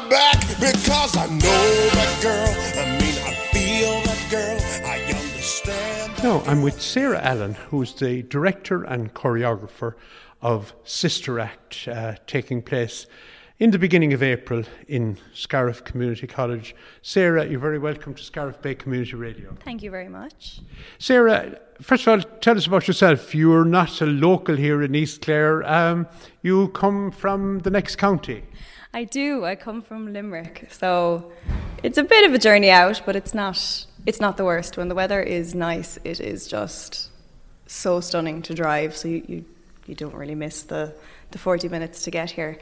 her back because I know that girl. I mean, I feel that girl. I understand. No, I'm with Sarah Allen, who's the director and choreographer of Sister Act, uh, taking place in the beginning of April in Scariff Community College. Sarah, you're very welcome to Scariff Bay Community Radio. Thank you very much. Sarah, first of all, tell us about yourself. You're not a local here in East Clare. Um, you come from the next county. I do. I come from Limerick, so it's a bit of a journey out, but it's not. It's not the worst. When the weather is nice, it is just so stunning to drive. So you you, you don't really miss the the forty minutes to get here.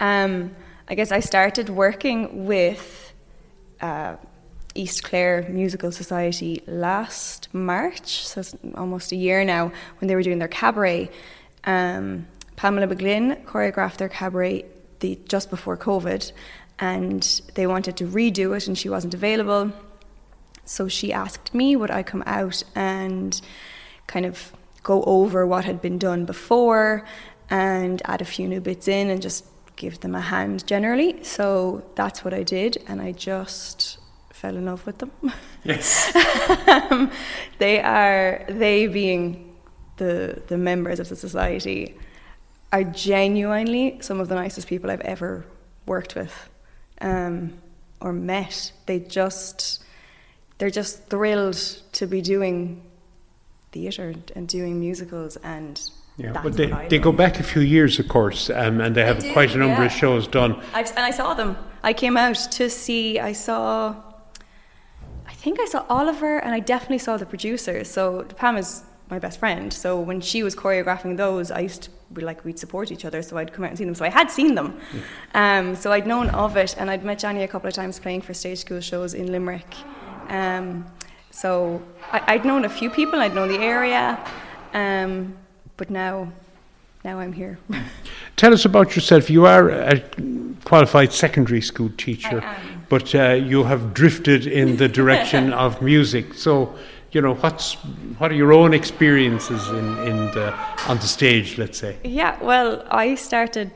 Um, I guess I started working with uh, East Clare Musical Society last March, so it's almost a year now, when they were doing their cabaret. Um, Pamela McGlynn choreographed their cabaret the, just before COVID, and they wanted to redo it, and she wasn't available. So she asked me would I come out and kind of go over what had been done before and add a few new bits in and just give them a hand generally. So that's what I did, and I just fell in love with them. Yes. um, they are they being the the members of the society are genuinely some of the nicest people I've ever worked with um, or met. They just they're just thrilled to be doing theatre and doing musicals and Yeah, that's but they, they go back a few years, of course, um, and they have do, quite a number of shows done. I've, and I saw them. I came out to see. I saw. I think I saw Oliver, and I definitely saw the producers. So Pam is my best friend. So when she was choreographing those, I used to be like we'd support each other. So I'd come out and see them. So I had seen them. Um, so I'd known of it, and I'd met Johnny a couple of times playing for stage school shows in Limerick. Um, so I, I'd known a few people. I'd known the area, um, but now, now I'm here. Tell us about yourself. You are a qualified secondary school teacher, but uh, you have drifted in the direction of music. So, you know, what's what are your own experiences in, in the, on the stage? Let's say. Yeah, well, I started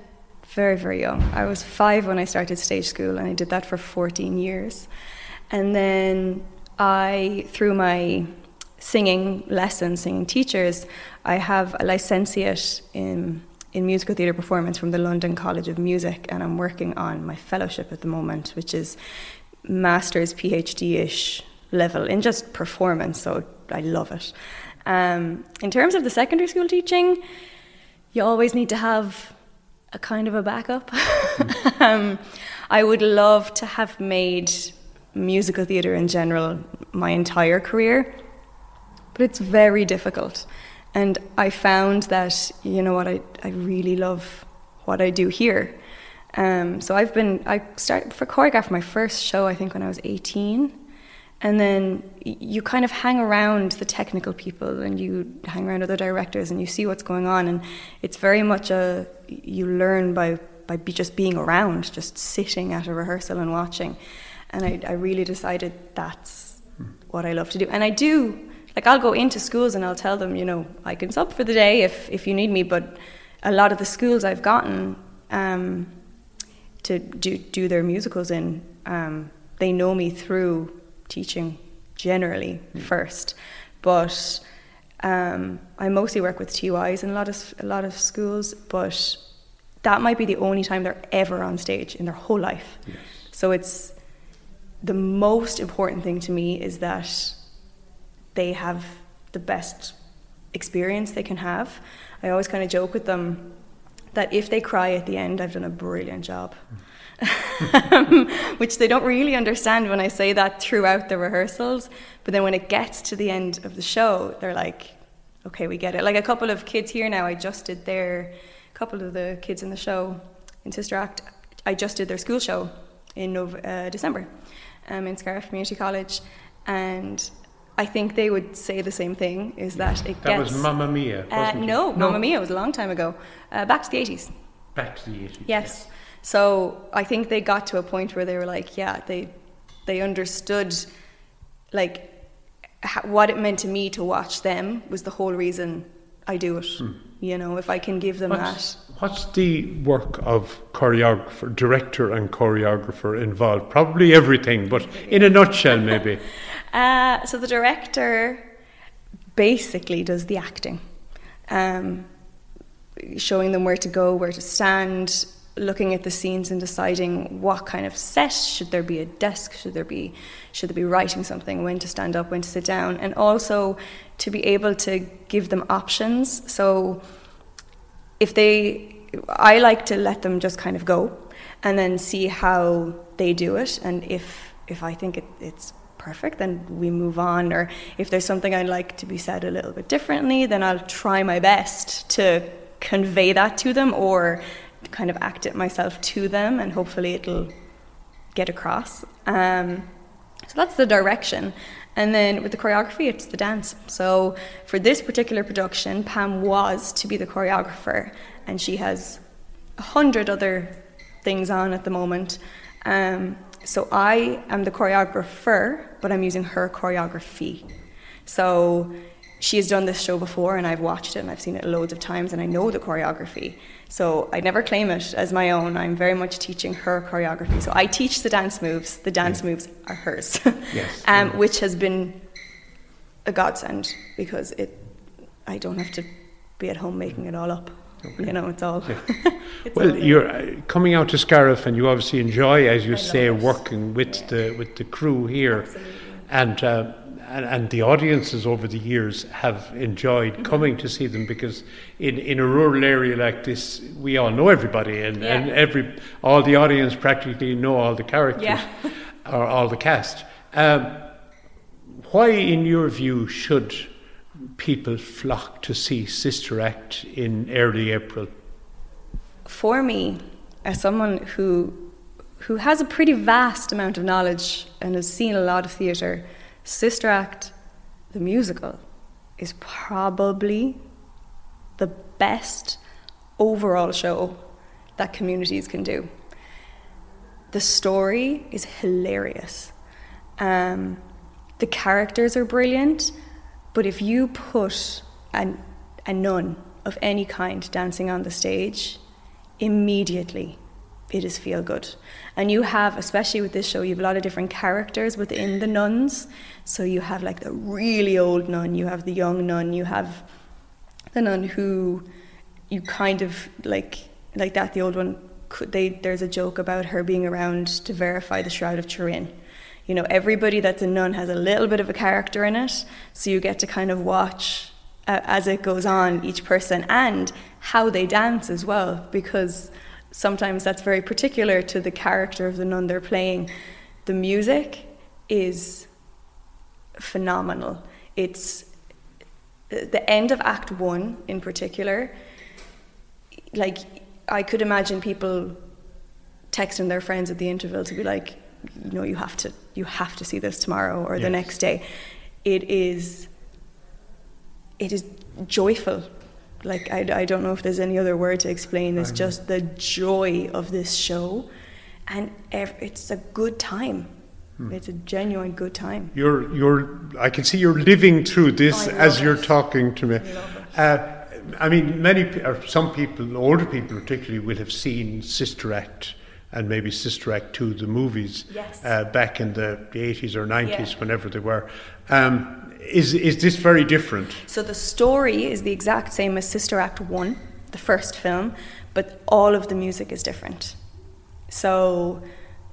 very, very young. I was five when I started stage school, and I did that for 14 years. And then I, through my singing lessons, singing teachers, I have a licentiate in, in musical theatre performance from the London College of Music, and I'm working on my fellowship at the moment, which is master's, PhD ish level in just performance, so I love it. Um, in terms of the secondary school teaching, you always need to have a kind of a backup. um, I would love to have made musical theatre in general my entire career, but it's very difficult. And I found that, you know what, I, I really love what I do here. Um, so I've been, I started for choreograph my first show, I think, when I was 18. And then you kind of hang around the technical people and you hang around other directors and you see what's going on. And it's very much a, you learn by, by be just being around, just sitting at a rehearsal and watching. And I, I really decided that's what I love to do. And I do, like, I'll go into schools and I'll tell them, you know, I can sub for the day if, if you need me. But a lot of the schools I've gotten um, to do, do their musicals in, um, they know me through teaching generally first. But um, I mostly work with TYs in a lot of a lot of schools, but that might be the only time they're ever on stage in their whole life. So it's the most important thing to me is that they have the best experience they can have. I always kind of joke with them that if they cry at the end, I've done a brilliant job. Which they don't really understand when I say that throughout the rehearsals. But then when it gets to the end of the show, they're like, okay, we get it. Like a couple of kids here now, I just did their, a couple of the kids in the show in Sister Act, I just did their school show in Nov- uh, December um, in Scariff Community College. And I think they would say the same thing is that it That gets. was Mamma Mia, Uh, wasn't it? no, Mamma Mia was a long time ago. Uh, back to the 80s. Back to the 80s. Yes. So I think they got to a point where they were like, yeah, they they understood like ha- what it meant to me to watch them was the whole reason I do it. You know, if I can give them what's, that. What's the work of choreographer, director, and choreographer involved? Probably everything, but in a nutshell, maybe. uh, so the director basically does the acting, um, showing them where to go, where to stand, looking at the scenes and deciding what kind of set should there be a desk should there be should there be writing something when to stand up when to sit down and also to be able to give them options. So if they i like to let them just kind of go and then see how they do it. And if if i think it, it's perfect then we move on. Or if there's something i'd like to be said a little bit differently then i'll try my best to convey that to them or kind of act it myself to them, and hopefully it'll get across. Um, so that's the direction. And then with the choreography, it's the dance. So for this particular production, Pam was to be the choreographer, and she has a hundred other things on at the moment. Um, so I am the choreographer, but I'm using her choreography. So she has done this show before, and I've watched it and I've seen it loads of times, and I know the choreography. So I never claim it as my own. I'm very much teaching her choreography. So I teach the dance moves. The dance moves are hers, yes. um, which has been a godsend because it. I don't have to be at home making it all up. Okay. You know, it's all. Yeah. it's well, all you're uh, coming out to Scariff, and you obviously enjoy, as you I say, working with yeah. the with the crew here, Absolutely. And. Uh, and, and, the audiences over the years have enjoyed mm-hmm. coming to see them because in, in a rural area like this, we all know everybody and, yeah. and every all the audience practically know all the characters yeah. or all the cast. Um, why, in your view, should people flock to see Sister Act in early April? For me, as someone who who has a pretty vast amount of knowledge and has seen a lot of theatre, Sister Act, the musical, is probably the best overall show that communities can do. The story is hilarious. Um, the characters are brilliant, but if you put an, a nun of any kind dancing on the stage, immediately it is feel good. And you have, especially with this show, you have a lot of different characters within the nuns. So you have like the really old nun, you have the young nun, you have the nun who you kind of like like that. The old one, could they? There's a joke about her being around to verify the shroud of Turin. You know, everybody that's a nun has a little bit of a character in it, so you get to kind of watch uh, as it goes on each person and how they dance as well, because sometimes that's very particular to the character of the nun they're playing. The music is phenomenal. It's the end of Act One in particular. Like, I could imagine people texting their friends at the interval to be like, you know, you have to, you have to see this tomorrow or yes. the next day. It is, it is joyful like I, I don't know if there's any other word to explain it's just the joy of this show. And ev- it's a good time. Hmm. it's a genuine good time. You're you're i can see you're living through this oh, as you're talking to me. I, uh, I mean many or some people older people particularly will have seen sister act and maybe Sister Act 2, the movies, yes. uh, back in the 80s or 90s, yeah. whenever they were. Um, is, is this very different? So the story is the exact same as Sister Act 1, the first film, but all of the music is different. So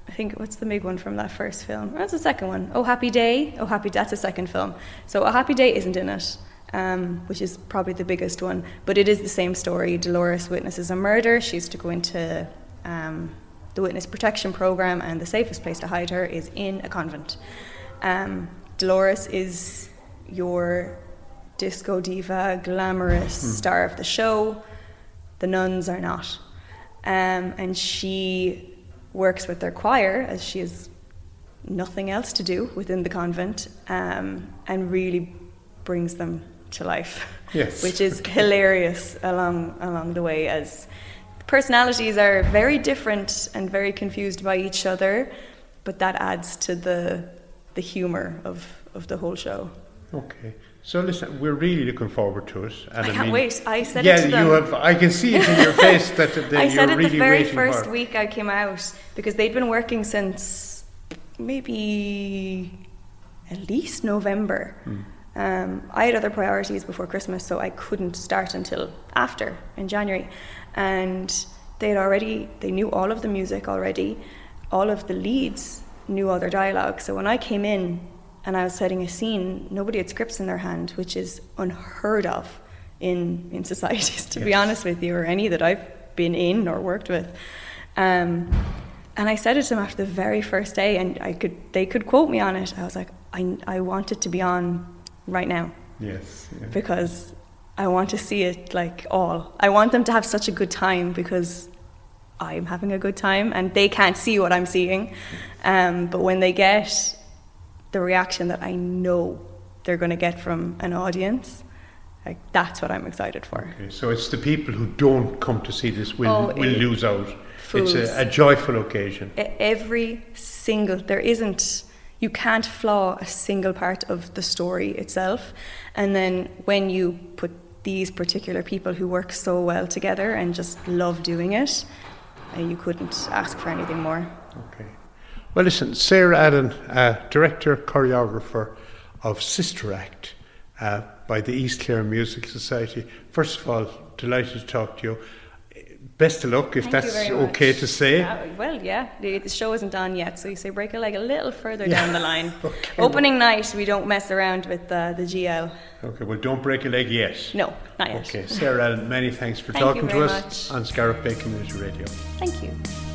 I think what's the big one from that first film? That's the second one. Oh Happy Day. Oh Happy. Day that's the second film. So A Happy Day isn't in it, um, which is probably the biggest one. But it is the same story. Dolores witnesses a murder. She's to go into um, the witness protection program, and the safest place to hide her is in a convent. Um, Dolores is your disco diva, glamorous mm. star of the show. The nuns are not. Um, and she works with their choir as she has nothing else to do within the convent um, and really brings them to life. Yes. which is hilarious along along the way as personalities are very different and very confused by each other, but that adds to the the humor of, of the whole show. Okay. So listen, we're really looking forward to it. And I can't wait. I said yeah, it to them. you have. I can see it in your face that, that I you're said it really the very first for. week I came out because they'd been working since maybe at least November. Hmm. Um, I had other priorities before Christmas, so I couldn't start until after in January. And they had already, they knew all of the music already, all of the leads knew all their dialogue. So when I came in and I was setting a scene, nobody had scripts in their hand, which is unheard of in, in societies, to be honest with you, or any that I've been in or worked with. Um, and I said it to them after the very first day, and I could, they could quote me on it. I was like, I, I want it to be on right now Yes. yeah. because I want to see it like all. I want them to have such a good time because I'm having a good time and they can't see what I'm seeing. Um, but when they get the reaction that I know they're going to get from an audience, like that's what I'm excited for. Okay, so it's the people who don't come to see this will Oh, will lose out. Fools. It's a, a joyful occasion. Every single, there isn't, you can't flaw a single part of the story itself. And then when you put these particular people who work so well together and just love doing it, uh, you couldn't ask for anything more. Okay. Well, listen, Sarah Allen, uh, director, choreographer of Sister Act uh, by the East Clare Music Society. First of all, delighted to talk to you. Best of luck, if Thank that's okay to say. Well, yeah, the, the show isn't on yet, so you say break a leg a little further Yeah. down the line. Okay. Opening night, we don't mess around with uh, the GL. Okay, well, don't break a leg yet. No, not yet. Okay, Sarah Allen, many thanks for Thank talking to us much. on Scariff Bay Community Radio. Thank you.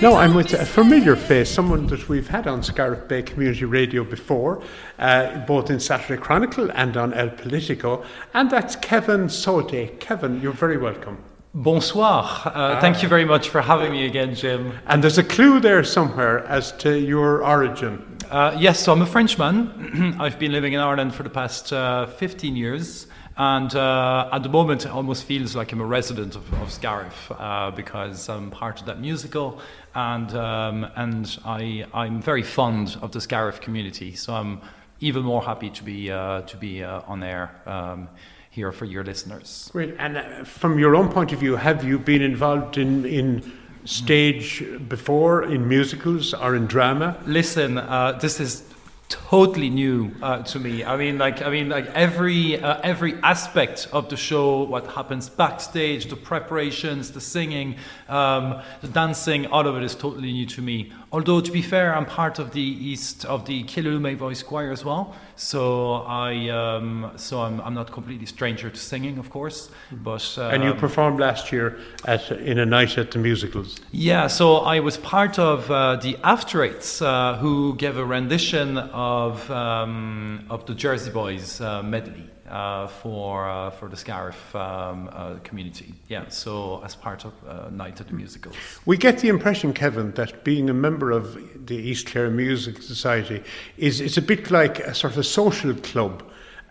No, I'm with a familiar face, someone that we've had on Scariff Bay Community Radio before, uh, both in Saturday Chronicle and on El Politico, and that's Kevin Sode. Kevin, you're very welcome. Bonsoir. Uh, Thank you very much for having me again, Jim. And there's a clue there somewhere as to your origin. Uh, yes, so I'm a Frenchman. I've been living in Ireland for the past uh, 15 years. And uh, at the moment, it almost feels like I'm a resident of, of Scariff uh, because I'm part of that musical, and um, and I I'm very fond of the Scariff community. So I'm even more happy to be uh, to be uh, on air um, here for your listeners. Great. And uh, from your own point of view, have you been involved in, in stage before, in musicals or in drama? Listen, uh, this is totally new uh, to me. I mean, like, I mean, like every uh, every aspect of the show, what happens backstage, the preparations, the singing, um, the dancing, all of it is totally new to me. Although, to be fair, I'm part of the east of the Killaloe Voice Choir as well. So I, um, so I'm, I'm not completely stranger to singing, of course. But um, And you performed last year at, in a night at the musicals. yeah, so I was part of uh, the After Eights, uh, who gave a rendition of um, of the Jersey Boys uh, medley for uh, for the Scariff um, uh, community. Yeah, so as part of uh, Night at the Musicals. We get the impression, Kevin, that being a member of the East Clare Music Society is it's a bit like a sort of a social club.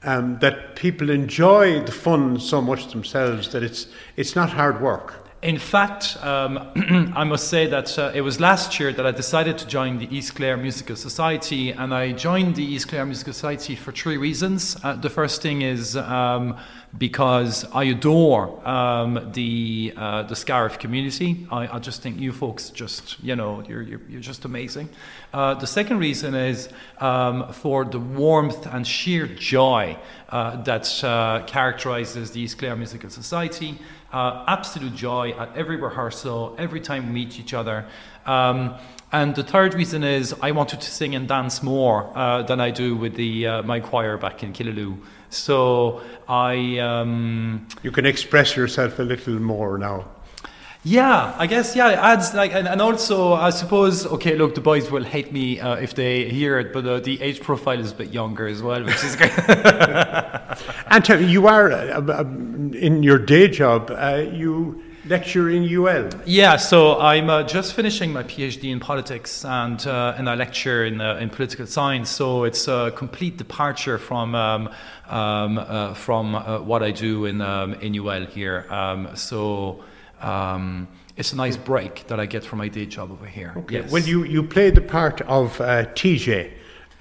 Um, that people enjoy the fun so much themselves that it's it's not hard work. In fact, um, I must say that uh, it was last year that I decided to join the East Clare Musical Society, and I joined the East Clare Musical Society for three reasons. Uh, the first thing is um, because I adore um, the uh, the Scariff community. I, I just think you folks just you know you're you're, you're just amazing. Uh, the second reason is um, for the warmth and sheer joy uh, that uh, characterizes the East Clare Musical Society. Uh, absolute joy at every rehearsal, every time we meet each other. Um, and the third reason is I wanted to sing and dance more uh, than I do with the my choir back in Killaloe. So I, um, You can express yourself a little more now. yeah, I guess yeah, it adds like, and, and also I suppose okay, look, the boys will hate me uh, if they hear it, but uh, the age profile is a bit younger as well, which is great. And you are uh, uh, in your day job. Uh, you lecture in UL. Yeah, so I'm uh, just finishing my PhD in politics and uh, and I lecture in uh, in political science. So it's a complete departure from um, um, uh, from uh, what I do in um, in UL here. Um, so. Um, it's a nice break that I get from my day job over here. Yes. Well, you, you played the part of uh, TJ.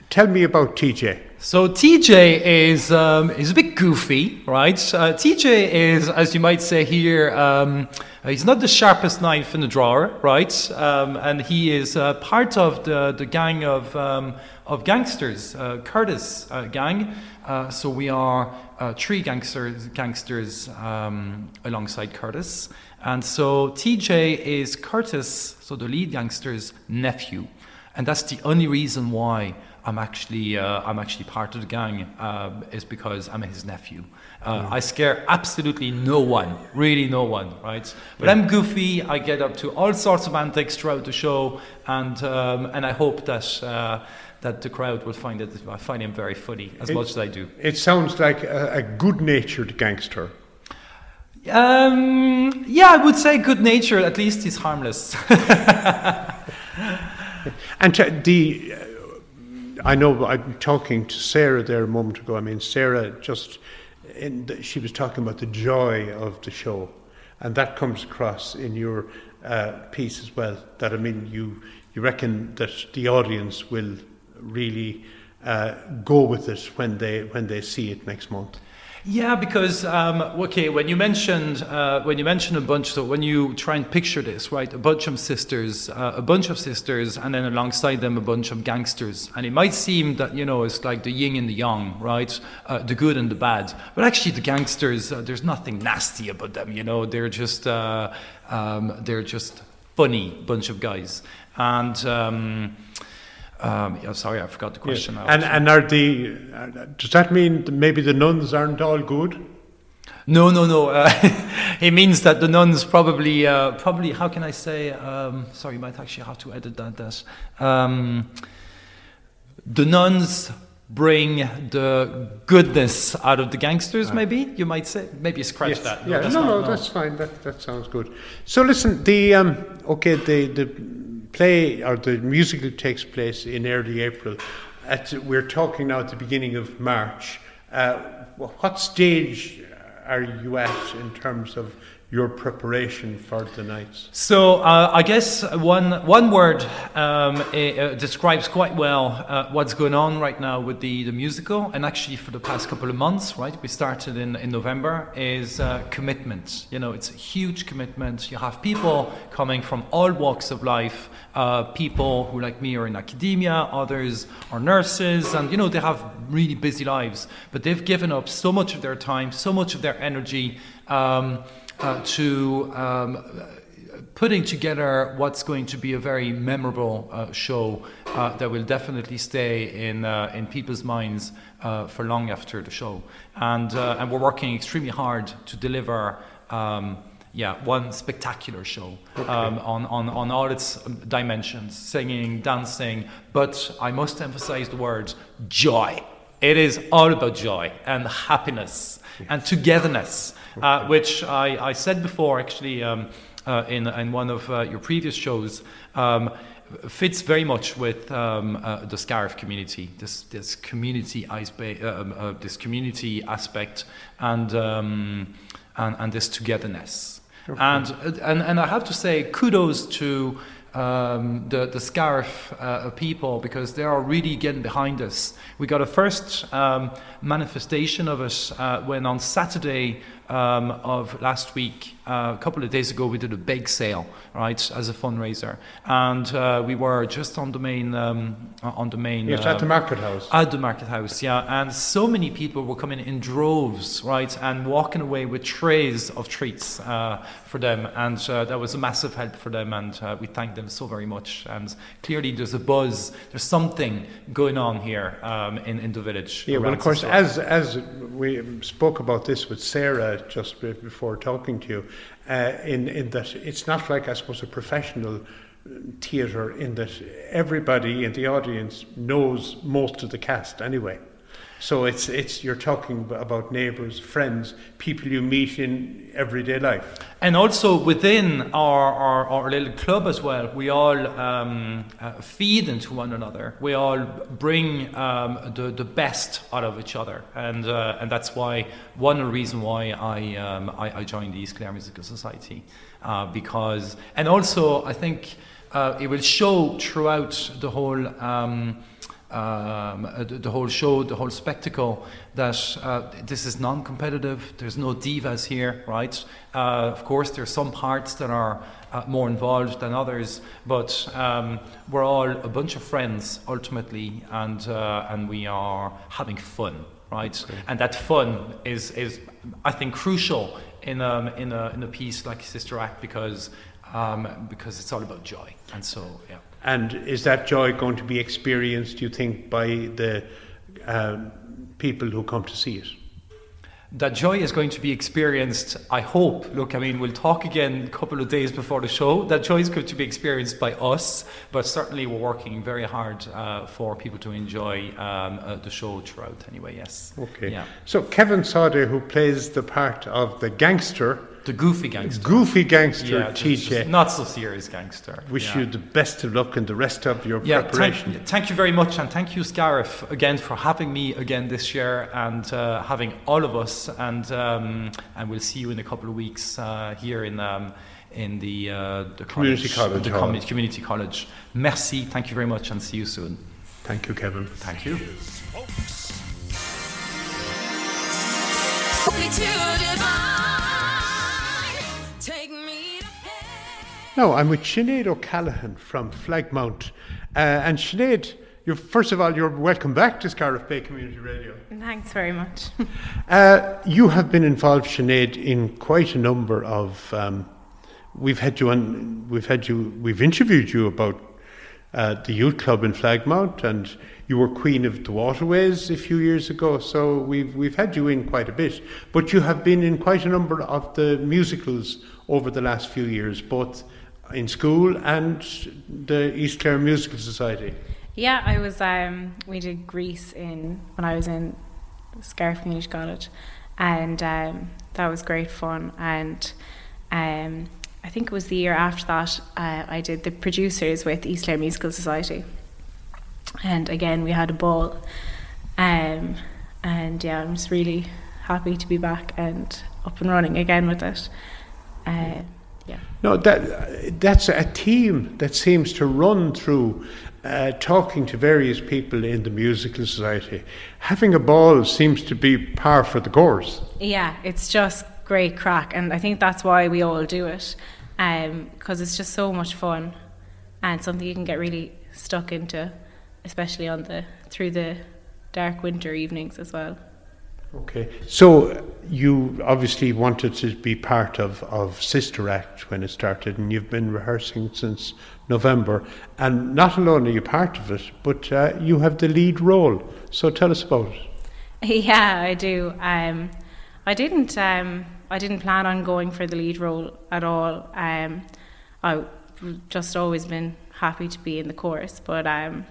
Tell me about TJ. So TJ is um, is a bit goofy, right? Uh, TJ is, as you might say here, um, he's not the sharpest knife in the drawer, right? Um, and he is uh, part of the, the gang of um, of gangsters, uh, Curtis uh, gang. Uh, so we are uh, three gangsters gangsters um, alongside Curtis, and so TJ is Curtis, so the lead gangster's nephew, and that's the only reason why. I'm actually uh, I'm actually part of the gang uh, is because I'm his nephew. Uh, I scare absolutely no one, really no one, right? But I'm goofy. I get up to all sorts of antics throughout the show, and um, and I hope that uh, that the crowd will find it. I find him very funny as It- much as I do. It sounds like a, a good-natured gangster. Um, yeah, I would say good natured. At least he's harmless. And to the, uh, I know I'm talking to Sarah there a moment ago. I mean, Sarah just, the, she was talking about the joy of the show, and that comes across in your uh, piece as well. That I mean, you you reckon that the audience will really uh, go with it when they when they see it next month. Yeah, because um, okay, when you mentioned uh, when you mentioned a bunch, so when you try and picture this, right, a bunch of sisters, uh, a bunch of sisters, and then alongside them a bunch of gangsters, and it might seem that you know it's like the yin and the yang, right, uh, the good and the bad, but actually the gangsters, uh, there's nothing nasty about them, you know, they're just uh, um, they're just funny bunch of guys, and. Um, um, yeah, sorry, I forgot the question. now, And and are the uh, does that mean that maybe the nuns aren't all good? No, no, no. Uh, it means that the nuns probably, uh, probably. How can I say? Um, sorry, you might actually have to edit that. that. Um, the nuns bring the goodness out of the gangsters. Maybe you might say. Maybe scratch that. yeah, that's no, not- no, that's fine. That that sounds good. So listen, the um, okay, the the play or the musical takes place in early April. At, we're talking now at the beginning of March. Uh, what stage are you at in terms of your preparation for the nights? So uh, I guess one one word um, eh, uh, describes quite well uh, what's going on right now with the, the musical, and actually for the past couple of months, right? We started in, in November. Is uh, commitment. You know, it's a huge commitment. You have people coming from all walks of life. Uh, people who, like me, are in academia. Others are nurses, and you know they have really busy lives. But they've given up so much of their time, so much of their energy. Um, uh, to um, putting together what's going to be a very memorable uh, show uh, that will definitely stay in uh, in people's minds uh, for long after the show. And and we're working extremely hard to deliver. Um, yeah, one spectacular show um, on, on, on all its um, dimensions singing, dancing, but I must emphasize the word joy. It is all about joy and happiness and togetherness, uh, which I, I said before actually um, uh, in, in one of uh, your previous shows. Um, fits very much with um, uh, the Scariff community, this this community ice ba- um, uh, this community aspect, and um, and, and this togetherness. And, and and I have to say kudos to um, the the Scariff uh, people because they are really getting behind us. We got a first um, manifestation of it uh, when on Saturday um, of last week, uh, a couple of days ago, we did a bake sale, right, as a fundraiser, and uh, we were just on the main um, on the main. Yes, at the um, market house. at the market house, yeah, and so many people were coming in droves, right, and walking away with trays of treats uh, for them, and uh, that was a massive help for them, and uh, we thank them so very much. And clearly, there's a buzz, there's something going on here um, in in the village. Yeah, well, of course, as as we spoke about this with Sarah just before talking to you, uh, in in that it's not like I suppose a professional theatre in that everybody in the audience knows most of the cast anyway. So it's it's you're talking about neighbours, friends, people you meet in everyday life. And also within our, our, our little club as well, we all um, uh, feed into one another. We all bring um, the, the best out of each other. And, uh, and that's why, one reason why I, um, I, I joined the East Clare Musical Society. Uh, because, and also I think uh, it will show throughout the whole um, uh, the, the, whole show, the whole spectacle, that uh, this is non competitive, there's no divas here, right? Uh, of course, there are some parts that are uh, more involved than others, but um, we're all a bunch of friends ultimately, and, uh, and we are having fun, right? Okay. And that fun is, is I think, crucial in, um, in, a, in a piece like Sister Act because, um, because it's all about joy. And so, yeah. And is that joy going to be experienced, do you think, by the um, people who come to see it? that joy is going to be experienced, I hope. Look, I mean, we'll talk again a couple of days before the show. That joy is going to be experienced by us, but certainly we're working very hard uh, for people to enjoy um, uh, the show throughout, anyway, yes. Okay. Yeah. So, Kevin Sauder, who plays the part of the gangster, the goofy gangster. Goofy gangster, yeah, TJ. Not so serious gangster. Wish yeah. you the best of luck in the rest of your yeah, preparation. Thank, thank, you very much, and thank you, Scariff, again for having me again this year and uh, having all of us. And um, and we'll see you in a couple of weeks uh, here in. Um, in the, uh, the community college, the community, community college. Merci, thank you very much, and see you soon. Thank you, Kevin. Thank you. No, I'm with Sinead O'Callaghan from Flagmount. Uh, and Sinead, you're, first of all, you're welcome back to Scariff Bay Community Radio. Thanks very much. uh, you have been involved, Sinead, in quite a number of. Um, we've had you on. We've had you. We've interviewed you about uh, the youth club in Flagmount, and you were queen of the waterways a few years ago. So we've we've had you in quite a bit. But you have been in quite a number of the musicals over the last few years, both in school and the East Clare Musical Society. Yeah, I was. Um, we did Grease in when I was in Scariff Community College, and um, that was great fun. And um, I think it was the year after that uh, I did the producers with East Clare Musical Society, and again we had a ball. Um, and yeah, I'm just really happy to be back and up and running again with it. Uh, yeah. No, that that's a theme that seems to run through uh, talking to various people in the musical society. Having a ball seems to be par for the course. Yeah, it's just great crack, and I think that's why we all do it, because um, it's just so much fun and something you can get really stuck into, especially on the through the dark winter evenings as well. Okay, so you obviously wanted to be part of, of Sister Act when it started, and you've been rehearsing since November. And not alone are you part of it, but uh, you have the lead role. So tell us about it. Yeah, I do. Um, I didn't. Um, I didn't plan on going for the lead role at all. Um, I just always been happy to be in the chorus, but um,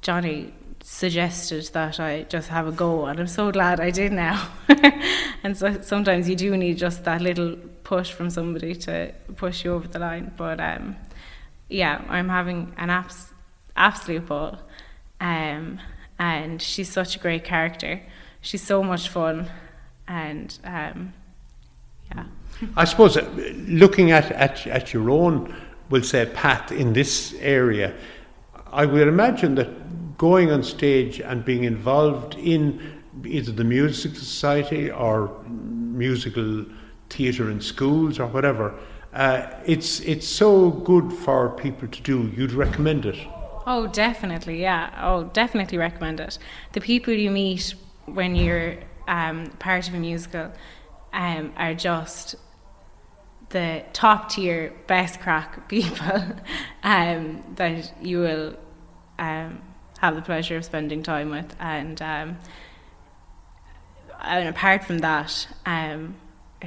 Johnny suggested that I just have a go, and I'm so glad I did now. and so sometimes you do need just that little push from somebody to push you over the line. But um, yeah, I'm having an abs- absolute ball, um, and she's such a great character. She's so much fun, and um, yeah. I suppose uh, looking at, at at your own, we'll say, path in this area, I would imagine that going on stage and being involved in either the music society or musical theatre in schools or whatever, uh, it's it's so good for people to do. You'd recommend it? Oh, definitely, yeah. Oh, definitely recommend it. The people you meet when you're um, part of a musical um, are just the top tier, best crack people um, that you will um, have the pleasure of spending time with. And, um, and apart from that, um,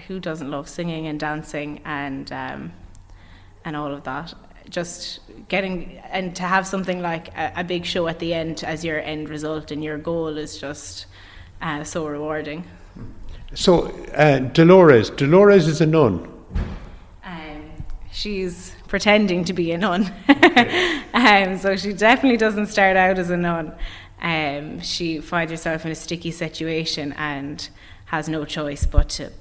who doesn't love singing and dancing and um, and all of that? Just getting and to have something like a, a, big show at the end as your end result and your goal is just uh, so rewarding. So, uh, Dolores, Dolores is a nun. Um, she's pretending to be a nun. um, so she definitely doesn't start out as a nun. Um, she finds herself in a sticky situation and has no choice but to,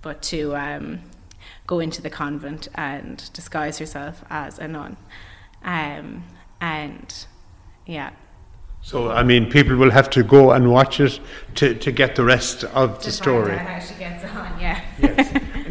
but to um, go into the convent and disguise herself as a nun. Um, and yeah, So, I mean, people will have to go and watch it to, to get the rest of the To story. find out how she gets on, yeah.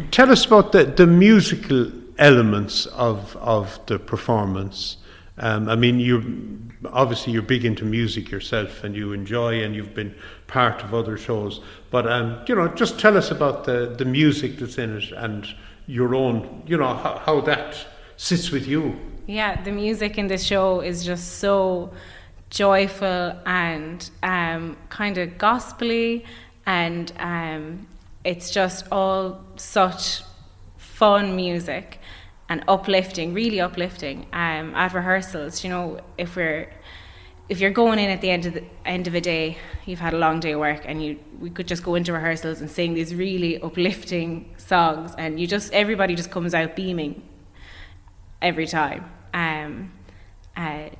Tell us about the, the musical elements of, of the performance. Um, I mean, you obviously you're big into music yourself, and you enjoy, and you've been part of other shows. But um, you know, just tell us about the, the music that's in it and your own, you know, how, how that sits with you. Yeah, the music in this show is just so joyful and um, kind of gospely, and um, it's just all such fun music and uplifting, really uplifting. Um, at rehearsals, you know, if we're if you're going in at the end of the end of a day, you've had a long day of work, and you we could just go into rehearsals and sing these really uplifting songs, and you just everybody just comes out beaming every time. Um, uh,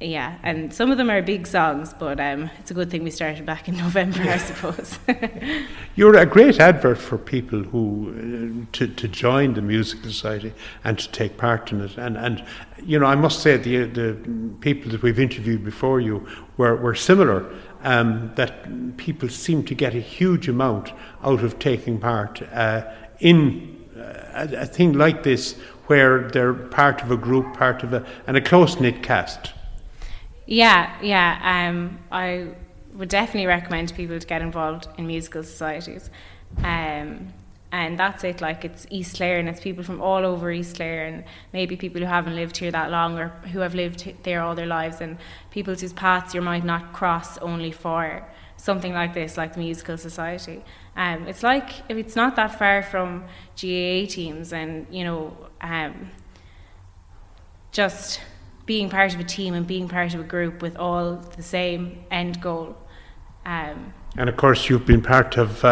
yeah, and some of them are big songs, but um, it's a good thing we started back in November, I suppose. You're a great advert for people who uh, to, to join the music society and to take part in it. And and you know, I must say the the people that we've interviewed before you were were similar. Um, that people seem to get a huge amount out of taking part uh, in uh, a, a thing like this, where they're part of a group, part of a and a close knit cast. Yeah, yeah. Um, I would definitely recommend people to get involved in musical societies. Um, and that's it, like it's East Clare and it's people from all over East Clare and maybe people who haven't lived here that long or who have lived there all their lives and people whose paths you might not cross only for something like this, like the musical society. Um, it's like if it's not that far from GAA teams and, you know, um, just being part of a team and being part of a group with all the same end goal. Um, And of course, you've been part of uh,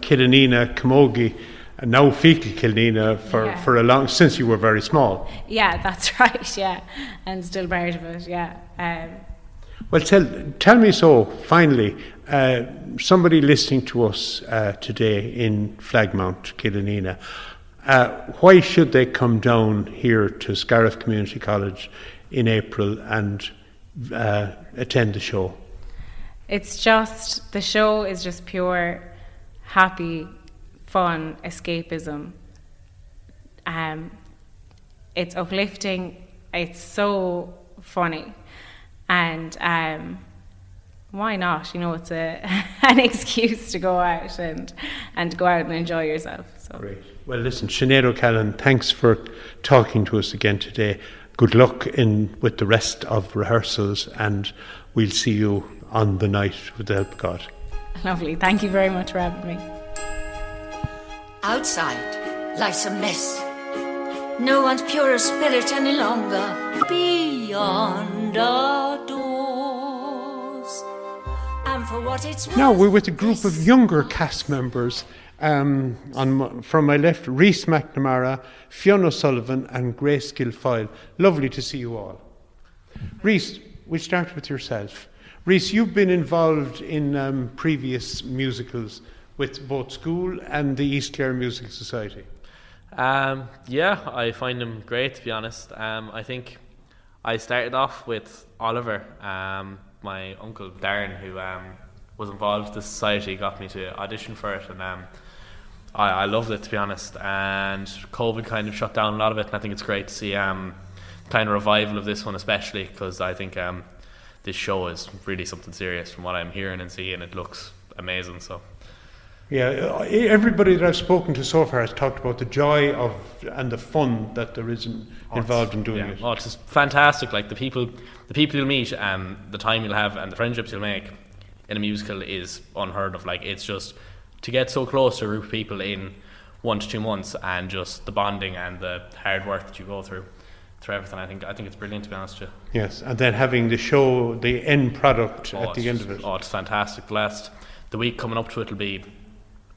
Killanena, Camogie, and now Feakle Killanena for, Yeah. for a long since you were very small. yeah, that's right. Yeah, and still part of it. Yeah. Um, Well, tell, tell me so, finally. Uh, somebody listening to us uh, today in Flagmount, Killanena, uh, why should they come down here to Scariff Community College in April and uh, attend the show? it's just the show is just pure, happy, fun escapism. Um, it's uplifting. It's so funny, and um, why not? You know, it's a an excuse to go out and and go out and enjoy yourself. So. Great. Well, listen, Sinead O'Callaghan, thanks for talking to us again today. Good luck in with the rest of rehearsals, and we'll see you on the night with the help of God. Lovely. Thank you very much for having me. Outside lies a mess. No one's pure of spirit any longer. Beyond our doors. And for what it's worth. Now we're with a group of younger cast members. Um, on from my left, Reese McNamara, Fiona O'Sullivan, and Grace Gilfoyle. Lovely to see you all. Reese, we start with yourself. Reese, you've been involved in um, previous musicals with both school and the East Clare Music Society. Um, yeah, I find them great to be honest. Um, I think I started off with Oliver, um, my uncle Darren, who um, was involved the society, got me to audition for it, and um, I, I loved it to be honest. And COVID kind of shut down a lot of it, and I think it's great to see um, kind of revival of this one, especially because I think um, this show is really something serious from what I'm hearing and seeing. It looks amazing, so. Yeah, everybody that I've spoken to so far has talked about the joy of and the fun that there is in, involved in doing yeah. it. Oh, it's just fantastic. Like the people, the people you'll meet, um, the time you'll have, and the friendships you'll make in a musical is unheard of. Like it's just to get so close to a group of people in one to two months, and just the bonding and the hard work that you go through, through everything. I think I think it's brilliant to be honest with you. Yes, and then having the show, the end product Oh, at the end just- of it. Oh, it's fantastic. The last, the week coming up to it will be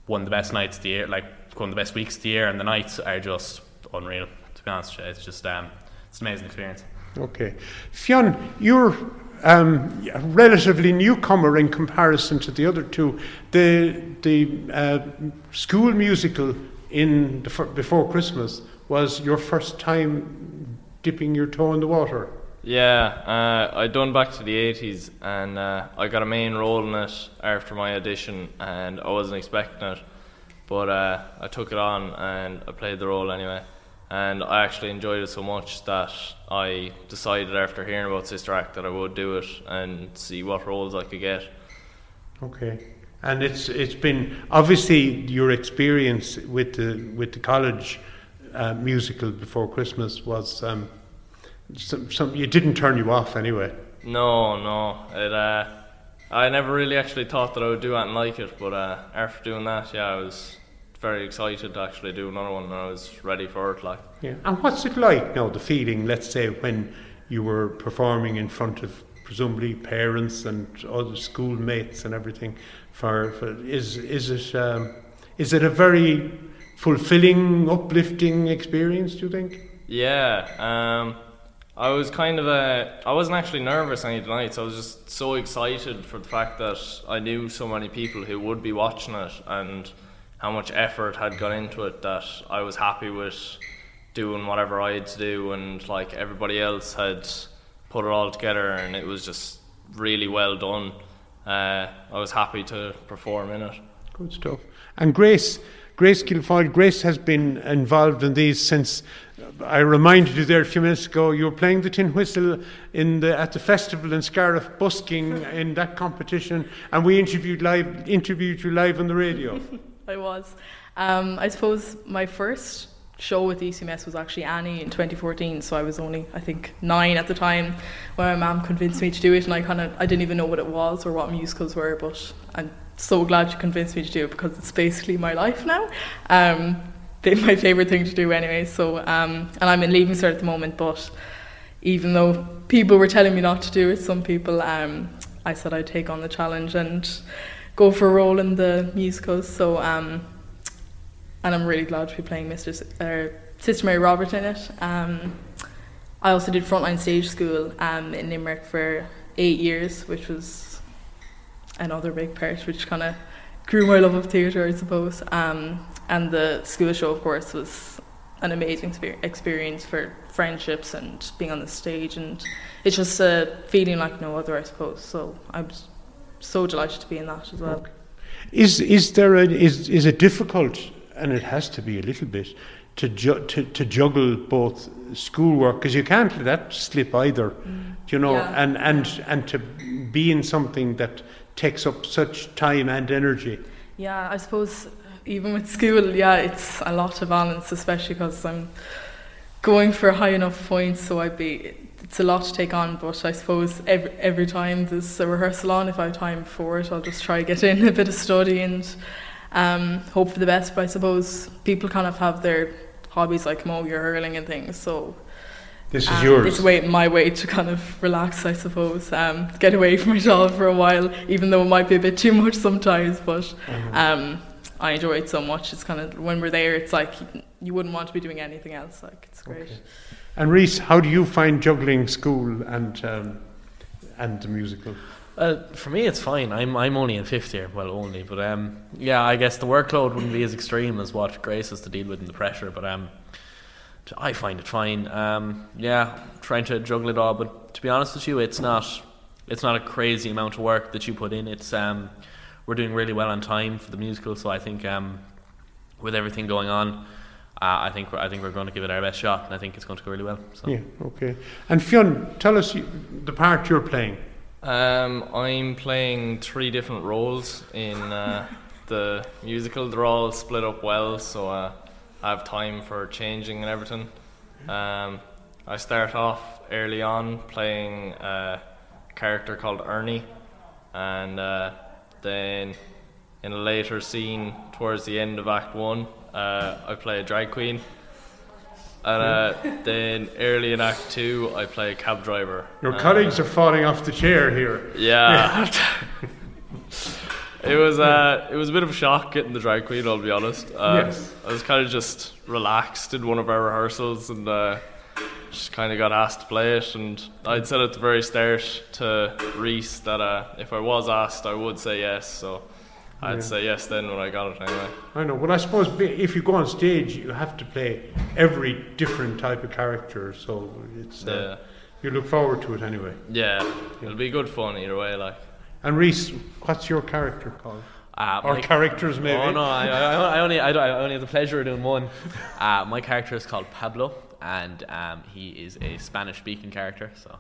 one of the best nights of the year. Like one of the best weeks of the year, and the nights are just unreal. To be honest, with you. it's just um, it's an amazing experience. Okay. Fionn, you're um, relatively newcomer in comparison to the other two. The, the uh, school musical in the, before Christmas was your first time dipping your toe in the water. Yeah, uh, I done back to the 80s and uh, I got a main role in it after my audition and I wasn't expecting it. But uh, I took it on and I played the role anyway. And I actually enjoyed it so much that I decided after hearing about Sister Act that I would do it and see what roles I could get. Okay. And it's it's been obviously your experience with the with the college uh, musical before Christmas was um, some, some you didn't turn you off anyway. No, no. It, uh, I never really actually thought that I would do anything like it, but uh, after doing that, yeah, I was very excited to actually do another one and I was ready for it. Like, Yeah. And what's it like now? The feeling, let's say, when you were performing in front of presumably parents and other schoolmates and everything. For, for is is it um, is it a very fulfilling, uplifting experience? Do you think? Yeah, um, I was kind of a. I wasn't actually nervous any of the nights. I was just so excited for the fact that I knew so many people who would be watching it and how much effort had gone into it that I was happy with doing whatever I had to do and like everybody else had put it all together and it was just really well done. Uh, I was happy to perform in it. Good stuff. And Grace, Grace Kilfoyle, Grace has been involved in these since. I reminded you there a few minutes ago. You were playing the tin whistle in the at the festival in Scariff, busking in that competition, and we interviewed live interviewed you live on the radio. I was. Um, I suppose my first show with ECMS was actually Annie in 2014, so I was only, I think, nine at the time when my mum convinced me to do it, and I kind of, I didn't even know what it was or what musicals were, but I'm so glad she convinced me to do it because it's basically my life now. Um, my favourite thing to do anyway, so, um, and I'm in Leaving Cert at the moment, but even though people were telling me not to do it, some people, um, I said I'd take on the challenge and go for a role in the musicals. So, um, and I'm really glad to be playing Mr. S- uh, Sister Mary Robert in it. Um, I also did frontline stage school um, in Limerick for eight years, which was another big part, which kind of grew my love of theatre, I suppose. Um, and the school show, of course, was an amazing experience for friendships and being on the stage, and it's just a feeling like no other, I suppose. So I'm so delighted to be in that as well. Is is there a, is is it difficult, and it has to be a little bit, to ju- to, to juggle both schoolwork because you can't let that slip either, mm. you know, Yeah. and and and to be in something that takes up such time and energy. Yeah, I suppose uh, even with school, yeah, it's a lot to balance, especially because I'm going for high enough points, so I'd be. It's a lot to take on, but I suppose every every time there's a rehearsal on, if I have time for it, I'll just try to get in a bit of study and um, hope for the best. But I suppose people kind of have their hobbies like mow your hurling and things, so This is um, yours. It's way, my way to kind of relax, I suppose. Um, get away from it all for a while, even though it might be a bit too much sometimes. But Mm-hmm. um, I enjoy it so much. It's kind of when we're there, it's like you, you wouldn't want to be doing anything else. Like it's great. And Reese, how do you find juggling school and um, and the musical? Well, for me, it's fine. I'm I'm only in fifth year. Well, only, but um, yeah, I guess the workload wouldn't be as extreme as what Grace has to deal with in the pressure. But um, I find it fine. Um, yeah, trying to juggle it all. But to be honest with you, it's not it's not a crazy amount of work that you put in. It's um, we're doing really well on time for the musical. So I think um, with everything going on. Uh, I think we're, I think we're going to give it our best shot, and I think it's going to go really well. So. Yeah, okay. And Fionn, tell us the part you're playing. Um, I'm playing three different roles in uh, the musical. They're all split up well, so uh, I have time for changing and everything. Um, I start off early on playing a character called Ernie, and uh, then in a later scene towards the end of Act One, uh, I play a drag queen. And uh, then early in Act Two, I play a cab driver. Your colleagues are falling off the chair here. yeah. it was uh, it was a bit of a shock getting the drag queen. I'll be honest. Uh, Yes. I was kind of just relaxed in one of our rehearsals and uh, just kind of got asked to play it. And I'd said at the very start to Reese that uh, if I was asked, I would say yes. So I'd Yeah. say yes then when I got it anyway. I know. Well, I suppose if you go on stage, you have to play every different type of character. So it's uh, You look forward to it anyway. Yeah, it'll be good fun either way. Like, And Reese, what's your character called? Uh, Or my- characters, maybe? Oh no, I, I, I only I, I only have the pleasure of doing one. Uh, my character is called Pablo, and um, he is a Spanish-speaking character. So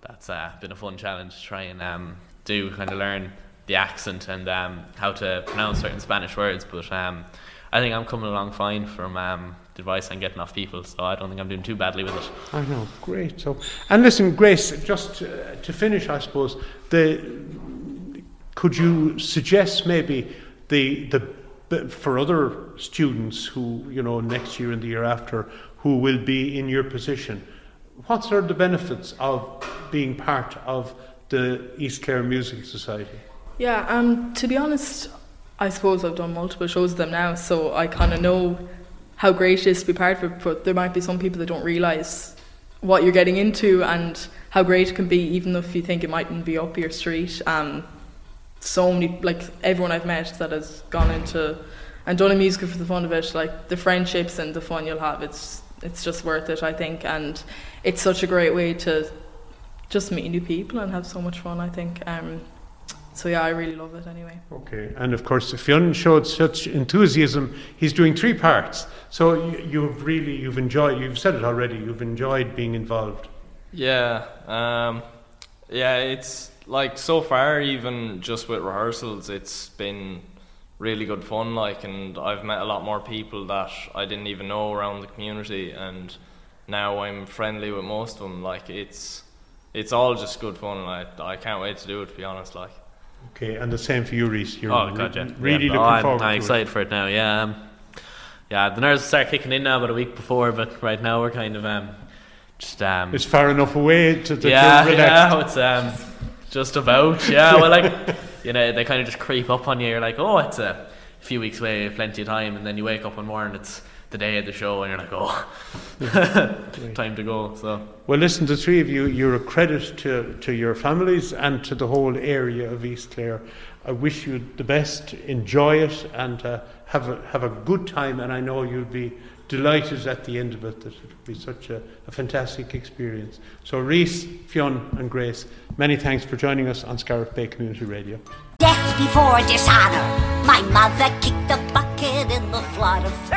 that's uh, been a fun challenge to try and um, do kind of learn the accent and um, how to pronounce certain Spanish words. But um, I think I'm coming along fine from um, the advice I'm getting off people, so I don't think I'm doing too badly with it. I know, great. So, and listen, Grace, just uh, to finish, I suppose, the could you suggest maybe the the for other students who you know next year and the year after who will be in your position, what are the benefits of being part of the East Clare Music Society? Yeah, um, to be honest, I suppose I've done multiple shows with them now, so I kind of know how great it is to be part of it. But there might be some people that don't realise what you're getting into and how great it can be, even if you think it mightn't be up your street. Um, so many, like everyone I've met that has gone into and done a musical for the fun of it, like the friendships and the fun you'll have, it's it's just worth it, I think, and it's such a great way to just meet new people and have so much fun. I think. Um, so yeah, I really love it anyway. Okay, and of course, Fionn showed such enthusiasm. He's doing three parts, so you, you've really you've enjoyed. You've said it already. You've enjoyed being involved. yeah, um, yeah, it's like so far, even just with rehearsals, it's been really good fun. Like, and I've met a lot more people that I didn't even know around the community, and now I'm friendly with most of them. Like, it's it's all just good fun. Like, I can't wait to do it. To be honest, like. Okay, and the same for you, Reese. You're oh god, yeah. really yeah. looking I'm, forward I'm to excited for it now. Yeah, um, yeah. The nerves start kicking in now, about a week before, but right now we're kind of um, just um. It's far enough away to, to yeah, yeah. It's um, just about yeah. Well, like you know, they kind of just creep up on you. You're like, oh, it's a few weeks away, plenty of time, and then you wake up one morning, it's the day of the show, and you're like, oh, time to go. So Well, listen, the three of you, you're a credit to, to your families and to the whole area of East Clare. I wish you the best, enjoy it, and uh, have, a, have a good time. And I know you'll be delighted at the end of it that it will be such a, a fantastic experience. So, Reese, Fionn, and Grace, many thanks for joining us on Scariff Bay Community Radio. Death before dishonor. My mother kicked the bucket in the flood of 38.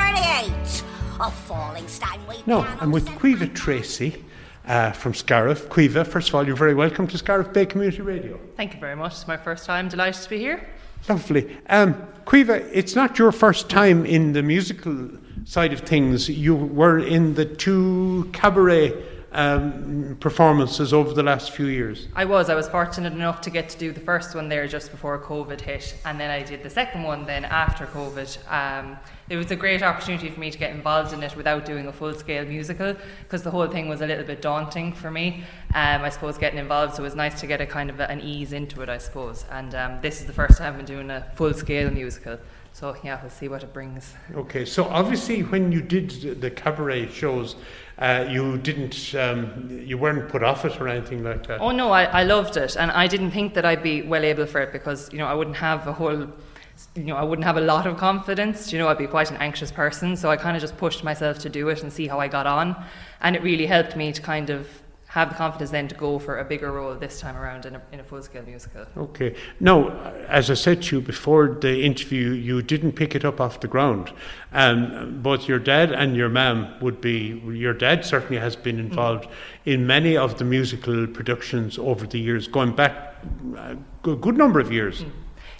A falling Steinway. No, I'm with Caoimhe Tracy uh, from Scariff. Caoimhe, first of all, you're very welcome to Scariff Bay Community Radio. Thank you very much. It's my first time. Delighted to be here. Lovely. Um, Caoimhe, it's not your first time in the musical side of things. You were in the two cabaret um, performances over the last few years. I was. I was fortunate enough to get to do the first one there just before COVID hit, and then I did the second one then after COVID. Um, it was a great opportunity for me to get involved in it without doing a full scale musical because the whole thing was a little bit daunting for me. Um, I suppose getting involved, so it was nice to get a kind of an ease into it, I suppose. And um, this is the first time I've been doing a full scale musical. So yeah, we'll see what it brings. Okay, so obviously when you did the- the cabaret shows, uh, you didn't, um, you weren't put off it or anything like that. Oh no, I, I loved it, and I didn't think that I'd be well able for it because you know I wouldn't have a whole, you know, I wouldn't have a lot of confidence. You know, I'd be quite an anxious person, so I kind of just pushed myself to do it and see how I got on, and it really helped me to kind of have the confidence then to go for a bigger role this time around in a, in a full scale musical. Okay. Now, as I said to you before the interview, you didn't pick it up off the ground. Um, both your dad and your mum would be, your dad certainly has been involved in many of the musical productions over the years, going back a good good number of years.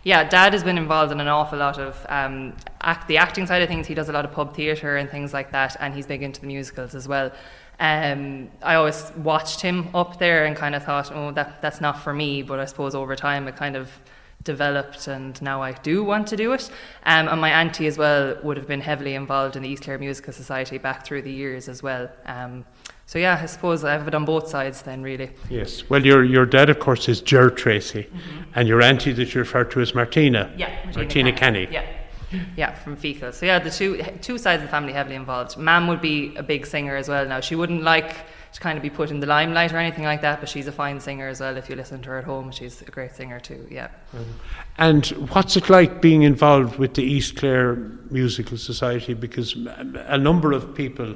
Yeah, Dad has been involved in an awful lot of um, act, the acting side of things. He does a lot of pub theatre and things like that, and he's big into the musicals as well. Um, I always watched him up there and kind of thought, oh, that that's not for me. But I suppose over time it kind of developed, and now I do want to do it. Um, and my auntie as well would have been heavily involved in the East Clare Musical Society back through the years as well. Um, so yeah, I suppose I have it on both sides then, really. Yes. Well, your, your dad, of course, is Ger Tracy, and your auntie that you refer to as Martina. Yeah, Martina Kenny. Yeah, yeah, from Feakle. So yeah, the two two sides of the family heavily involved. Mam would be a big singer as well. Now she wouldn't like to kind of be put in the limelight or anything like that, but she's a fine singer as well. If you listen to her at home, she's a great singer too. Yeah. Mm-hmm. And what's it like being involved with the East Clare Musical Society? Because a number of people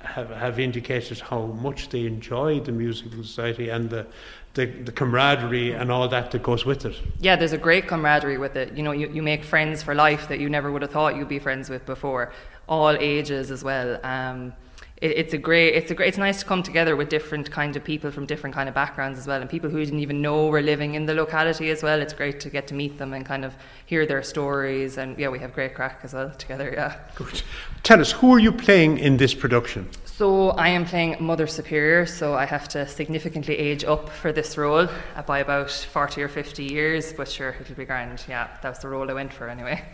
have, have indicated how much they enjoy the musical society and the, the, the camaraderie and all that that goes with it. Yeah, there's a great camaraderie with it. You know, you, you make friends for life that you never would have thought you'd be friends with before, all ages as well. Um, it, it's a great, it's a great, it's nice to come together with different kind of people from different kind of backgrounds as well, and people who didn't even know were living in the locality as well. It's great to get to meet them and kind of hear their stories, and yeah, we have great crack as well together. Yeah. Good. Tell us, who are you playing in this production? So I am playing Mother Superior, so I have to significantly age up for this role uh, by about 40 or 50 years, but sure, it'll be grand. Yeah, that was the role I went for anyway.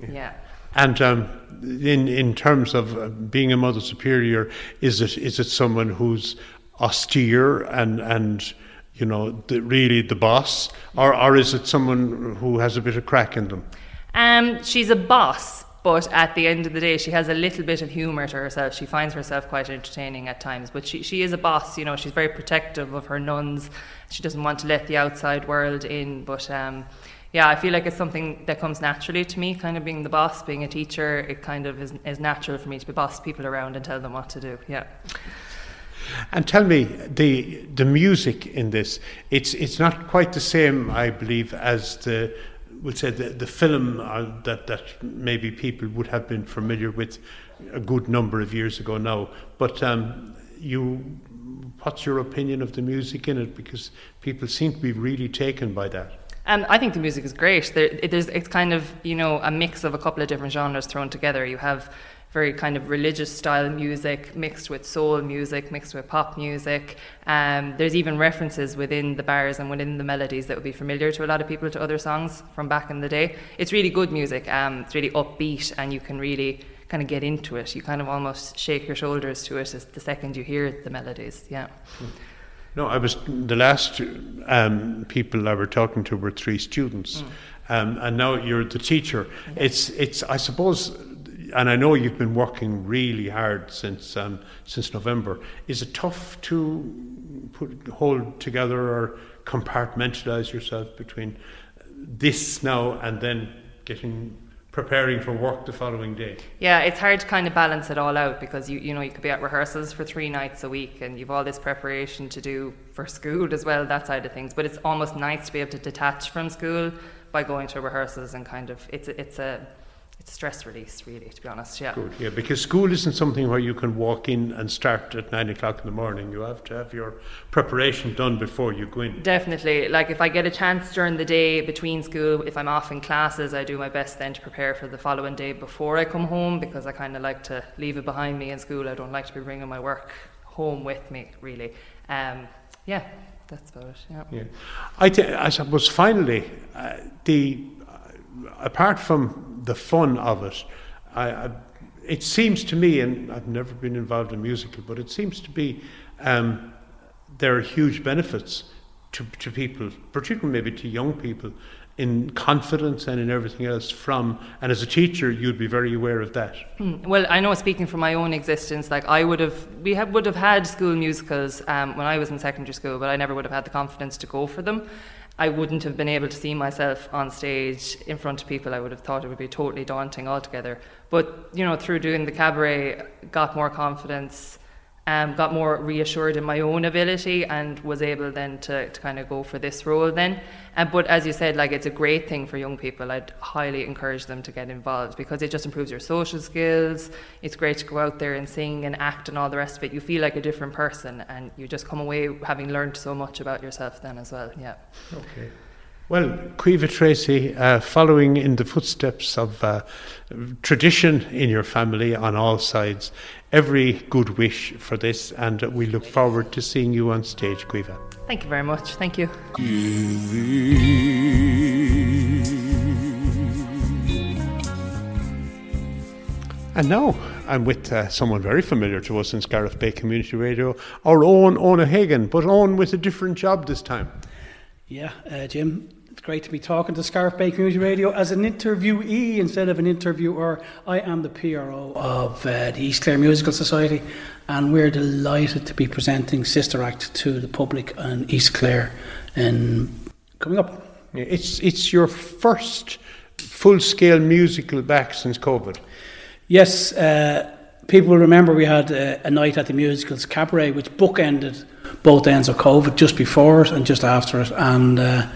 Yeah. yeah. And um, in in terms of uh, being a mother superior, is it is it someone who's austere and and you know the, really the boss, or or is it someone who has a bit of crack in them? Um, she's a boss, but at the end of the day, she has a little bit of humour to herself. She finds herself quite entertaining at times, but she, she is a boss, you know, she's very protective of her nuns. She doesn't want to let the outside world in, but um, yeah, I feel like it's something that comes naturally to me, kind of being the boss, being a teacher. It kind of is, is natural for me to be boss people around and tell them what to do. Yeah. And tell me the the music in this. It's it's not quite the same, I believe, as the we'll say the the film uh, that that maybe people would have been familiar with a good number of years ago now. But um, you, what's your opinion of the music in it? Because people seem to be really taken by that. Um, I think the music is great. There, it, it's kind of you know a mix of a couple of different genres thrown together. You have very kind of religious style music mixed with soul music, mixed with pop music. Um, there's even references within the bars and within the melodies that would be familiar to a lot of people to other songs from back in the day. It's really good music. Um, it's really upbeat, and you can really kind of get into it. You kind of almost shake your shoulders to it the second you hear the melodies. Yeah. Mm. No, I was the last um, people I were talking to were three students, mm. um, and now you're the teacher. It's it's I suppose, and I know you've been working really hard since um, since November. Is it tough to put hold together or compartmentalize yourself between this now and then getting preparing for work the following day. Yeah, it's hard to kind of balance it all out because you you know you could be at rehearsals for three nights a week and you've all this preparation to do for school as well, that side of things. But it's almost nice to be able to detach from school by going to rehearsals and kind of it's it's a it's stress release, really, to be honest. Yeah. Good. Yeah, because school isn't something where you can walk in and start at nine o'clock in the morning. You have to have your preparation done before you go in. Definitely. Like if I get a chance during the day between school, if I'm off in classes, I do my best then to prepare for the following day before I come home because I kind of like to leave it behind me in school. I don't like to be bringing my work home with me, really. Um, yeah, that's about it. Yeah. yeah. I, th- I suppose finally, uh, the apart from the fun of it. I, I, it seems to me, and I've never been involved in musical, but it seems to be um, there are huge benefits to, to people, particularly maybe to young people, in confidence and in everything else from and as a teacher you'd be very aware of that mm. well i know speaking from my own existence like i would have we have, would have had school musicals um, when i was in secondary school but i never would have had the confidence to go for them I wouldn't have been able to see myself on stage in front of people. I would have thought it would be totally daunting altogether. But you know, through doing the cabaret, got more confidence, um, got more reassured in my own ability, and was able then to, to kind of go for this role. Then, um, but as you said, like it's a great thing for young people. I'd highly encourage them to get involved because it just improves your social skills. It's great to go out there and sing and act and all the rest of it. You feel like a different person, and you just come away having learned so much about yourself then as well. Yeah. Okay. Well, Caoimhe Tracy, uh, following in the footsteps of uh, tradition in your family on all sides, every good wish for this, and we look forward to seeing you on stage, Caoimhe. Thank you very much. Thank you. And now I'm with uh, someone very familiar to us in Scariff Bay Community Radio, our own Ona Hagan, but on with a different job this time. Yeah, uh, Jim, it's great to be talking to Scariff Bay Community Radio as an interviewee instead of an interviewer. I am the PRO of uh, the East Clare Musical Society, and we're delighted to be presenting Sister Act to the public in East Clare and coming up. It's it's your first full scale musical back since COVID. Yes. Uh, people will remember we had uh, a night at the musicals cabaret, which bookended both ends of COVID, just before it and just after it, and. Uh,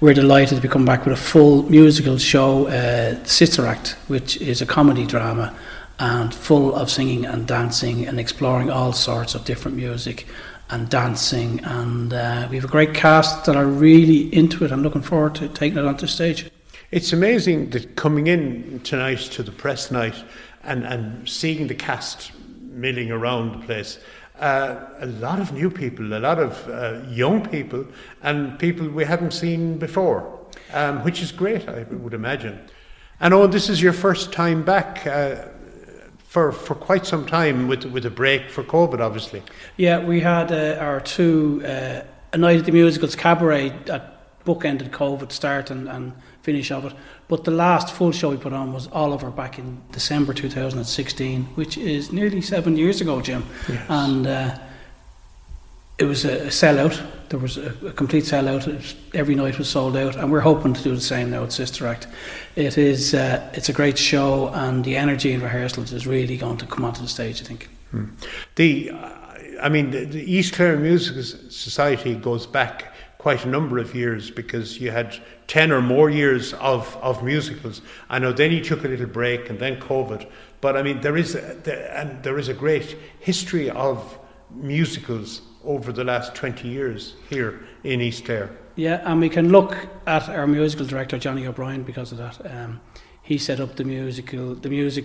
we're delighted to be coming back with a full musical show, uh, Sister Act, which is a comedy drama and full of singing and dancing and exploring all sorts of different music and dancing. And uh, we have a great cast that are really into it. I'm looking forward to taking it onto stage. It's amazing that coming in tonight to the press night and, and seeing the cast milling around the place. Uh, a lot of new people, a lot of uh, young people, and people we haven't seen before, um, which is great, I would imagine. And oh, this is your first time back. Uh, for, for quite some time with with a break for COVID, obviously. Yeah, we had uh, our two a night at the musicals cabaret at bookended COVID start and, and finish of it. But the last full show we put on was Oliver back in December 2016, which is nearly seven years ago, Jim. Yes. And uh, it was a, a sellout. There was a, a complete sellout. Was, every night was sold out, and we're hoping to do the same now at Sister Act. It is uh, it's a great show, and the energy in rehearsals is really going to come onto the stage. I think. Hmm. The, uh, I mean, the, the East Clare Music Society goes back quite a number of years because you had 10 or more years of, of musicals. I know then you took a little break and then COVID. But I mean, there is a, and there is a great history of musicals over the last 20 years here in East Clare. Yeah, and we can look at our musical director, Johnny O'Brien, because of that. Um, he set up the musical, the music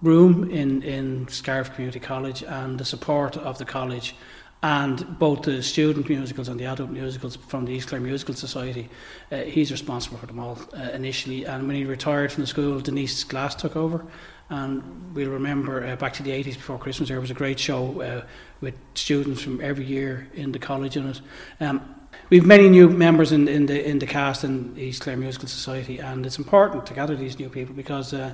room in, in Scariff Community College and the support of the college and both the student musicals and the adult musicals from the East Clare Musical Society. Uh, he's responsible for them all uh, initially. And when he retired from the school, Denise Glass took over. And we'll remember uh, back to the 80s before Christmas, there was a great show uh, with students from every year in the college in it. Um, we have many new members in, in, the, in the cast in the East Clare Musical Society, and it's important to gather these new people because uh,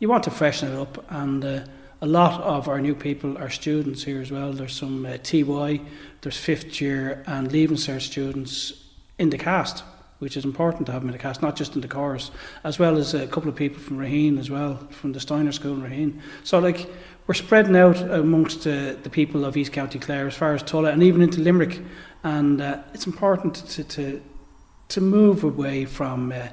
you want to freshen it up. And uh, a lot of our new people are students here as well. There's some uh, TY, there's fifth year and Leaving Cert students in the cast, which is important to have them in the cast, not just in the chorus, as well as a couple of people from Raheen as well, from the Steiner School in Raheen. So, like, we're spreading out amongst uh, the people of East County Clare as far as Tulla and even into Limerick. And uh, it's important to, to, to move away from uh,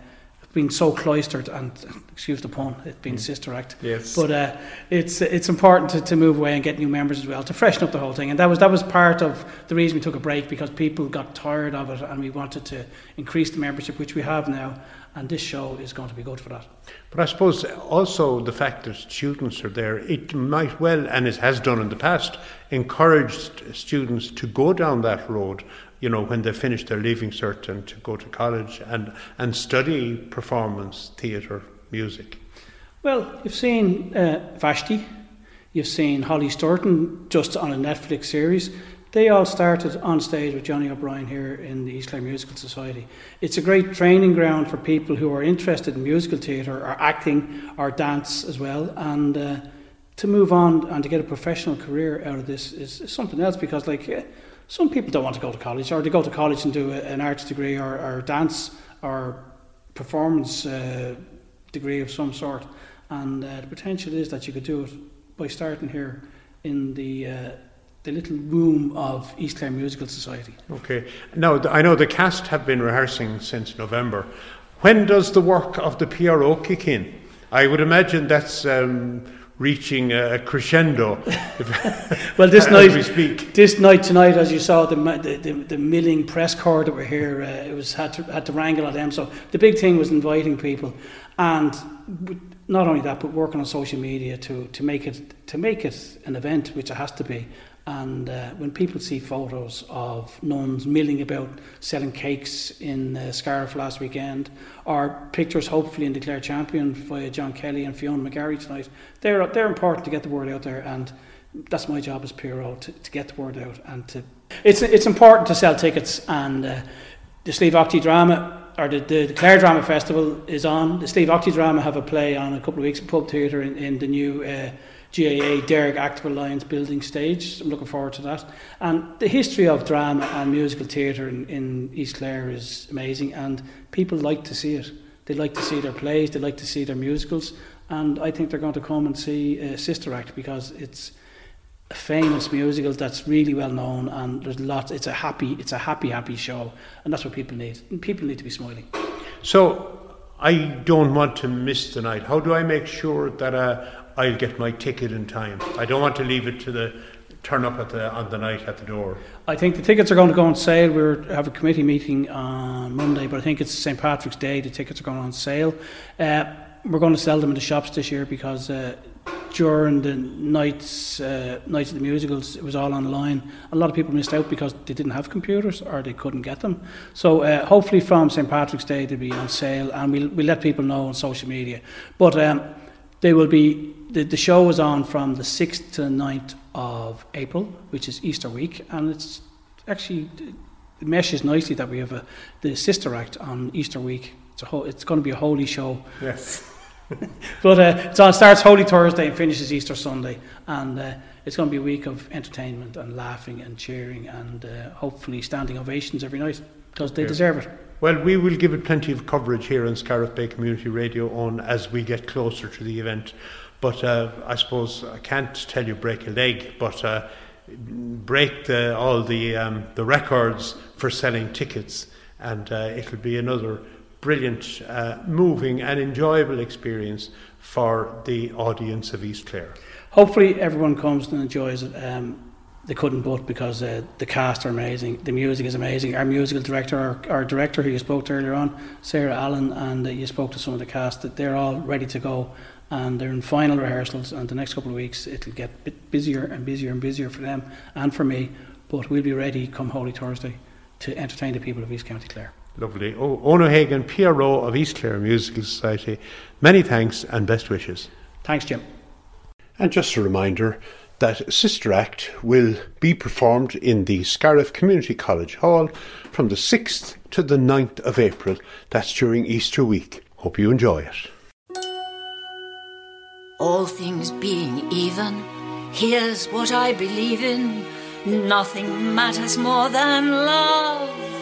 been so cloistered and excuse the pun, it's been mm. sister act. Yes. But uh, it's it's important to, to move away and get new members as well to freshen up the whole thing. And that was that was part of the reason we took a break because people got tired of it and we wanted to increase the membership, which we have now. And this show is going to be good for that. But I suppose also the fact that students are there, it might well, and it has done in the past, encourage students to go down that road you know, when they finish their leaving cert and to go to college and, and study performance, theatre, music? Well, you've seen uh, Vashti, you've seen Holly Sturton just on a Netflix series. They all started on stage with Johnny O'Brien here in the East Clare Musical Society. It's a great training ground for people who are interested in musical theatre or acting or dance as well. And uh, to move on and to get a professional career out of this is, is something else because, like, uh, some people don't want to go to college, or they go to college and do an arts degree, or, or dance, or performance uh, degree of some sort. And uh, the potential is that you could do it by starting here in the uh, the little room of East Clare Musical Society. Okay. Now, I know the cast have been rehearsing since November. When does the work of the PRO kick in? I would imagine that's um, reaching a crescendo. well, this night, we speak. this night tonight, as you saw, the the, the, the milling press corps that were here, uh, it was had to had to wrangle at them. So the big thing was inviting people, and not only that, but working on social media to to make it to make it an event, which it has to be. And uh, when people see photos of nuns milling about selling cakes in uh, Scariff last weekend, or pictures hopefully in the Clare Champion via John Kelly and Fiona McGarry tonight, they're, they're important to get the word out there. And that's my job as PRO to, to get the word out. And to it's, it's important to sell tickets. And uh, the Slieve Aughty Drama or the, the, the Clare Drama Festival is on. The Slieve Aughty Drama have a play on a couple of weeks Pub Theatre in, in the new uh, GAA Derg Active Alliance building stage. I'm looking forward to that. And the history of drama and musical theatre in, in East Clare is amazing, and people like to see it. They like to see their plays, they like to see their musicals, and I think they're going to come and see uh, Sister Act because it's a famous musical that's really well known, and there's lots. It's a happy, it's a happy, happy show, and that's what people need. People need to be smiling. So I don't want to miss the night. How do I make sure that uh, I'll get my ticket in time? I don't want to leave it to the turn up at the on the night at the door. I think the tickets are going to go on sale. We have a committee meeting on Monday, but I think it's St Patrick's Day. The tickets are going on sale. Uh, we're going to sell them in the shops this year because uh, during the nights uh, nights of the musicals it was all online. A lot of people missed out because they didn't have computers or they couldn't get them. So uh, hopefully from St Patrick's Day they'll be on sale and we'll, we'll let people know on social media. But um, they will be the, the show was on from the 6th to the 9th of April, which is Easter week, and it's actually it meshes nicely that we have a, the sister act on Easter week. It's, a ho- it's going to be a holy show. Yes. but uh, it's on, starts Holy Thursday and finishes Easter Sunday, and uh, it's going to be a week of entertainment and laughing and cheering and uh, hopefully standing ovations every night because they Yeah. deserve it. Well, we will give it plenty of coverage here on Scariff Bay Community Radio on as we get closer to the event. But uh, I suppose I can't tell you break a leg, but uh, break the, all the um, the records for selling tickets, and uh, it'll be another brilliant, uh, moving, and enjoyable experience for the audience of East Clare. Hopefully, everyone comes and enjoys it. Um, they couldn't but because uh, the cast are amazing, the music is amazing. Our musical director, our, our director who you spoke to earlier on, Sarah Allen, and uh, you spoke to some of the cast, that they're all ready to go and they're in final rehearsals. And the next couple of weeks, it'll get a bit busier and busier and busier for them and for me. But we'll be ready come Holy Thursday to entertain the people of East County Clare. Lovely. O- Ono Hagan, PRO of East Clare Musical Society, many thanks and best wishes. Thanks, Jim. And just a reminder that Sister Act will be performed in the Scariff Community College Hall from the 6th to the 9th of April. That's during Easter week. Hope you enjoy it. All things being even, here's what I believe in. Nothing matters more than love.